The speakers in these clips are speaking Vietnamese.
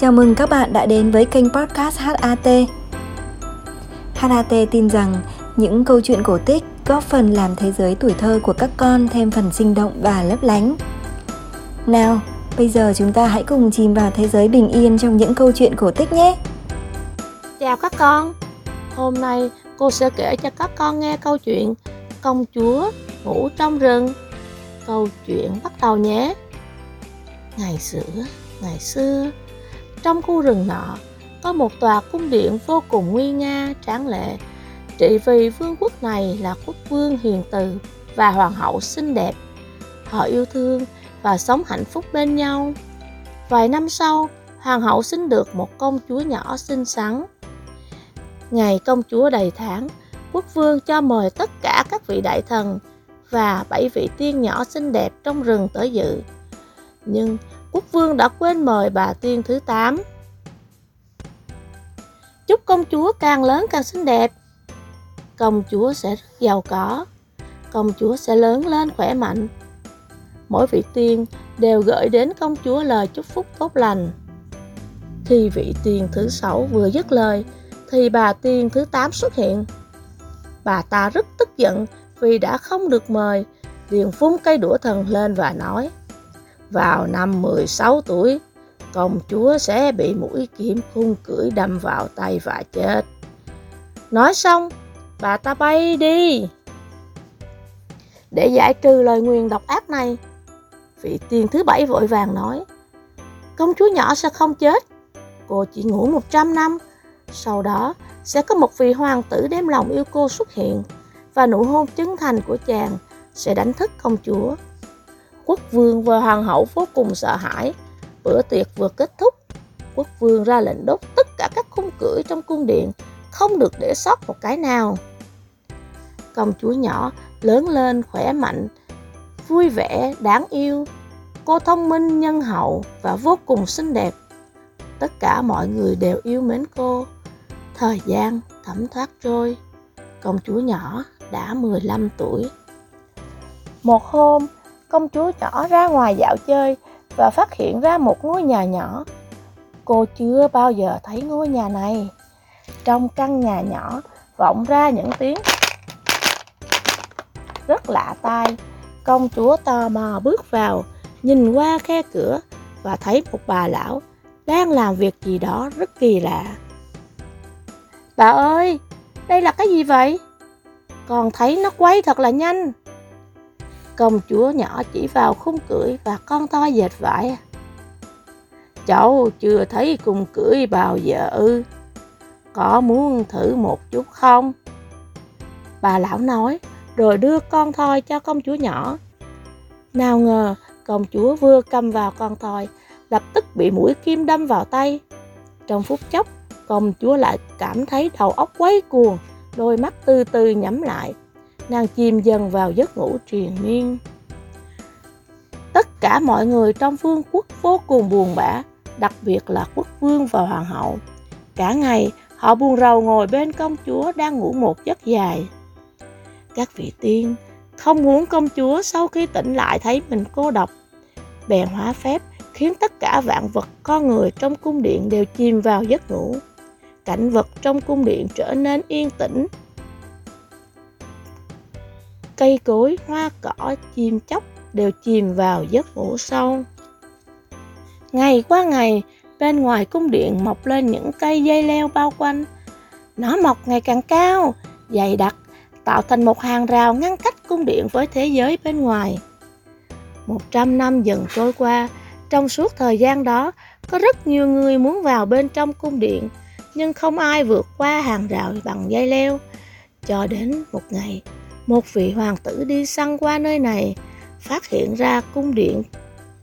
Chào mừng các bạn đã đến với kênh podcast HAT. HAT tin rằng những câu chuyện cổ tích góp phần làm thế giới tuổi thơ của các con thêm phần sinh động và lấp lánh. Nào, bây giờ chúng ta hãy cùng chìm vào thế giới bình yên trong những câu chuyện cổ tích nhé. Chào các con, hôm nay cô sẽ kể cho các con nghe câu chuyện Công chúa ngủ trong rừng. Câu chuyện bắt đầu nhé. Ngày xưa, ngày xưa, trong khu rừng nọ có một tòa cung điện vô cùng nguy nga, tráng lệ. Trị vì vương quốc này là quốc vương hiền từ và hoàng hậu xinh đẹp. Họ yêu thương và sống hạnh phúc bên nhau. Vài năm sau, hoàng hậu sinh được một công chúa nhỏ xinh xắn. Ngày công chúa đầy tháng, quốc vương cho mời tất cả các vị đại thần và bảy vị tiên nhỏ xinh đẹp trong rừng tới dự. Nhưng quốc vương đã quên mời bà tiên thứ 8. Chúc công chúa càng lớn càng xinh đẹp. Công chúa sẽ rất giàu có. Công chúa sẽ lớn lên khỏe mạnh. Mỗi vị tiên đều gửi đến công chúa lời chúc phúc tốt lành. Khi vị tiên thứ sáu vừa dứt lời, thì bà tiên thứ 8 xuất hiện. Bà ta rất tức giận vì đã không được mời, liền phun cây đũa thần lên và nói vào năm 16 tuổi, công chúa sẽ bị mũi kiếm khung cưỡi đâm vào tay và chết. Nói xong, bà ta bay đi. Để giải trừ lời nguyền độc ác này, vị tiên thứ bảy vội vàng nói, công chúa nhỏ sẽ không chết, cô chỉ ngủ 100 năm, sau đó sẽ có một vị hoàng tử đem lòng yêu cô xuất hiện và nụ hôn chân thành của chàng sẽ đánh thức công chúa quốc vương và hoàng hậu vô cùng sợ hãi. Bữa tiệc vừa kết thúc, quốc vương ra lệnh đốt tất cả các khung cửa trong cung điện, không được để sót một cái nào. Công chúa nhỏ lớn lên khỏe mạnh, vui vẻ, đáng yêu. Cô thông minh, nhân hậu và vô cùng xinh đẹp. Tất cả mọi người đều yêu mến cô. Thời gian thấm thoát trôi. Công chúa nhỏ đã 15 tuổi. Một hôm, công chúa nhỏ ra ngoài dạo chơi và phát hiện ra một ngôi nhà nhỏ. Cô chưa bao giờ thấy ngôi nhà này. Trong căn nhà nhỏ vọng ra những tiếng rất lạ tai. Công chúa tò mò bước vào, nhìn qua khe cửa và thấy một bà lão đang làm việc gì đó rất kỳ lạ. Bà ơi, đây là cái gì vậy? Còn thấy nó quay thật là nhanh. Công chúa nhỏ chỉ vào khung cưỡi và con thoi dệt vải. Cháu chưa thấy cung cưỡi bao giờ ư? Có muốn thử một chút không? Bà lão nói, rồi đưa con thoi cho công chúa nhỏ. Nào ngờ, công chúa vừa cầm vào con thoi, lập tức bị mũi kim đâm vào tay. Trong phút chốc, công chúa lại cảm thấy đầu óc quấy cuồng, đôi mắt từ từ nhắm lại, nàng chìm dần vào giấc ngủ triền miên. Tất cả mọi người trong vương quốc vô cùng buồn bã, đặc biệt là quốc vương và hoàng hậu. Cả ngày, họ buồn rầu ngồi bên công chúa đang ngủ một giấc dài. Các vị tiên không muốn công chúa sau khi tỉnh lại thấy mình cô độc. Bèn hóa phép khiến tất cả vạn vật con người trong cung điện đều chìm vào giấc ngủ. Cảnh vật trong cung điện trở nên yên tĩnh, cây cối, hoa cỏ, chim chóc đều chìm vào giấc ngủ sâu. Ngày qua ngày, bên ngoài cung điện mọc lên những cây dây leo bao quanh. Nó mọc ngày càng cao, dày đặc, tạo thành một hàng rào ngăn cách cung điện với thế giới bên ngoài. Một trăm năm dần trôi qua, trong suốt thời gian đó, có rất nhiều người muốn vào bên trong cung điện, nhưng không ai vượt qua hàng rào bằng dây leo. Cho đến một ngày, một vị hoàng tử đi săn qua nơi này, phát hiện ra cung điện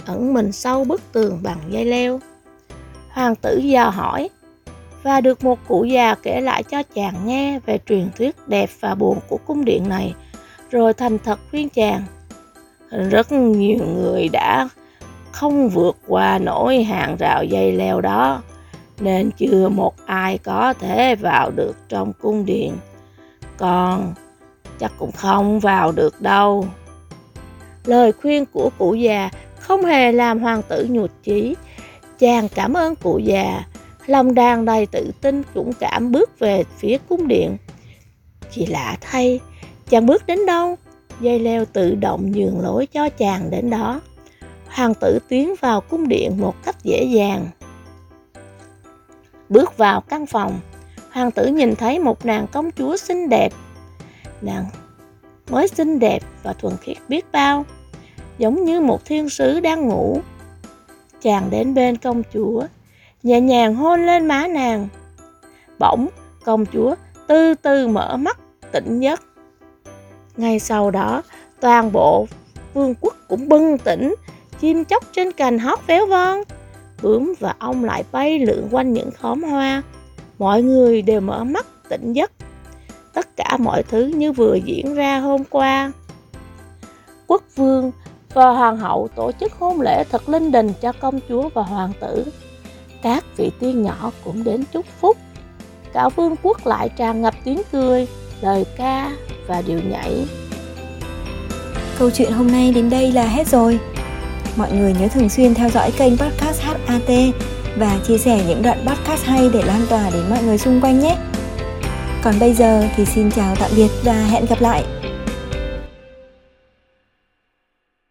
ẩn mình sau bức tường bằng dây leo. Hoàng tử dò hỏi và được một cụ già kể lại cho chàng nghe về truyền thuyết đẹp và buồn của cung điện này, rồi thành thật khuyên chàng. Rất nhiều người đã không vượt qua nổi hàng rào dây leo đó, nên chưa một ai có thể vào được trong cung điện. Còn chắc cũng không vào được đâu. Lời khuyên của cụ già không hề làm hoàng tử nhụt chí. Chàng cảm ơn cụ già, lòng đàn đầy tự tin dũng cảm bước về phía cung điện. Chỉ lạ thay, chàng bước đến đâu, dây leo tự động nhường lối cho chàng đến đó. Hoàng tử tiến vào cung điện một cách dễ dàng. Bước vào căn phòng, hoàng tử nhìn thấy một nàng công chúa xinh đẹp. Nàng mới xinh đẹp và thuần khiết biết bao, giống như một thiên sứ đang ngủ. Chàng đến bên công chúa, nhẹ nhàng hôn lên má nàng. Bỗng, công chúa từ từ mở mắt tỉnh giấc. Ngay sau đó, toàn bộ vương quốc cũng bừng tỉnh, chim chóc trên cành hót véo von. Bướm và ong lại bay lượn quanh những khóm hoa. Mọi người đều mở mắt tỉnh giấc. Tất cả mọi thứ như vừa diễn ra hôm qua. Quốc vương và hoàng hậu tổ chức hôn lễ thật linh đình cho công chúa và hoàng tử. Các vị tiên nhỏ cũng đến chúc phúc. Cả vương quốc lại tràn ngập tiếng cười, lời ca và điệu nhảy. Câu chuyện hôm nay đến đây là hết rồi. Mọi người nhớ thường xuyên theo dõi kênh podcast HAT và chia sẻ những đoạn podcast hay để lan tỏa đến mọi người xung quanh nhé. Còn bây giờ thì xin chào tạm biệt và hẹn gặp lại.